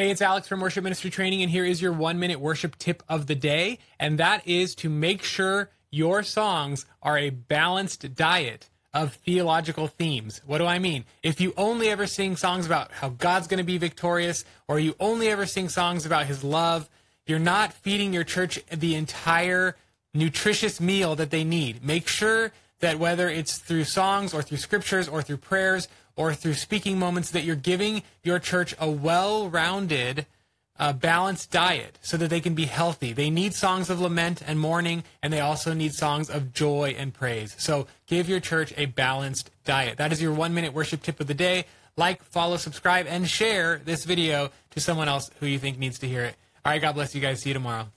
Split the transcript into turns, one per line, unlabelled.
Hey, it's Alex from Worship Ministry Training, and here is your one minute worship tip of the day. And that is to make sure your songs are a balanced diet of theological themes. What do I mean? If you only ever sing songs about how God's going to be victorious, or you only ever sing songs about his love, you're not feeding your church the entire nutritious meal that they need. Make sure that whether it's through songs or through scriptures or through prayers or through speaking moments that you're giving your church a well-rounded uh, balanced diet so that they can be healthy. They need songs of lament and mourning, and they also need songs of joy and praise. So give your church a balanced diet. That is your one minute worship tip of the day. Like, follow, subscribe, and share this video to someone else who you think needs to hear it. All right, God bless you guys. See you tomorrow.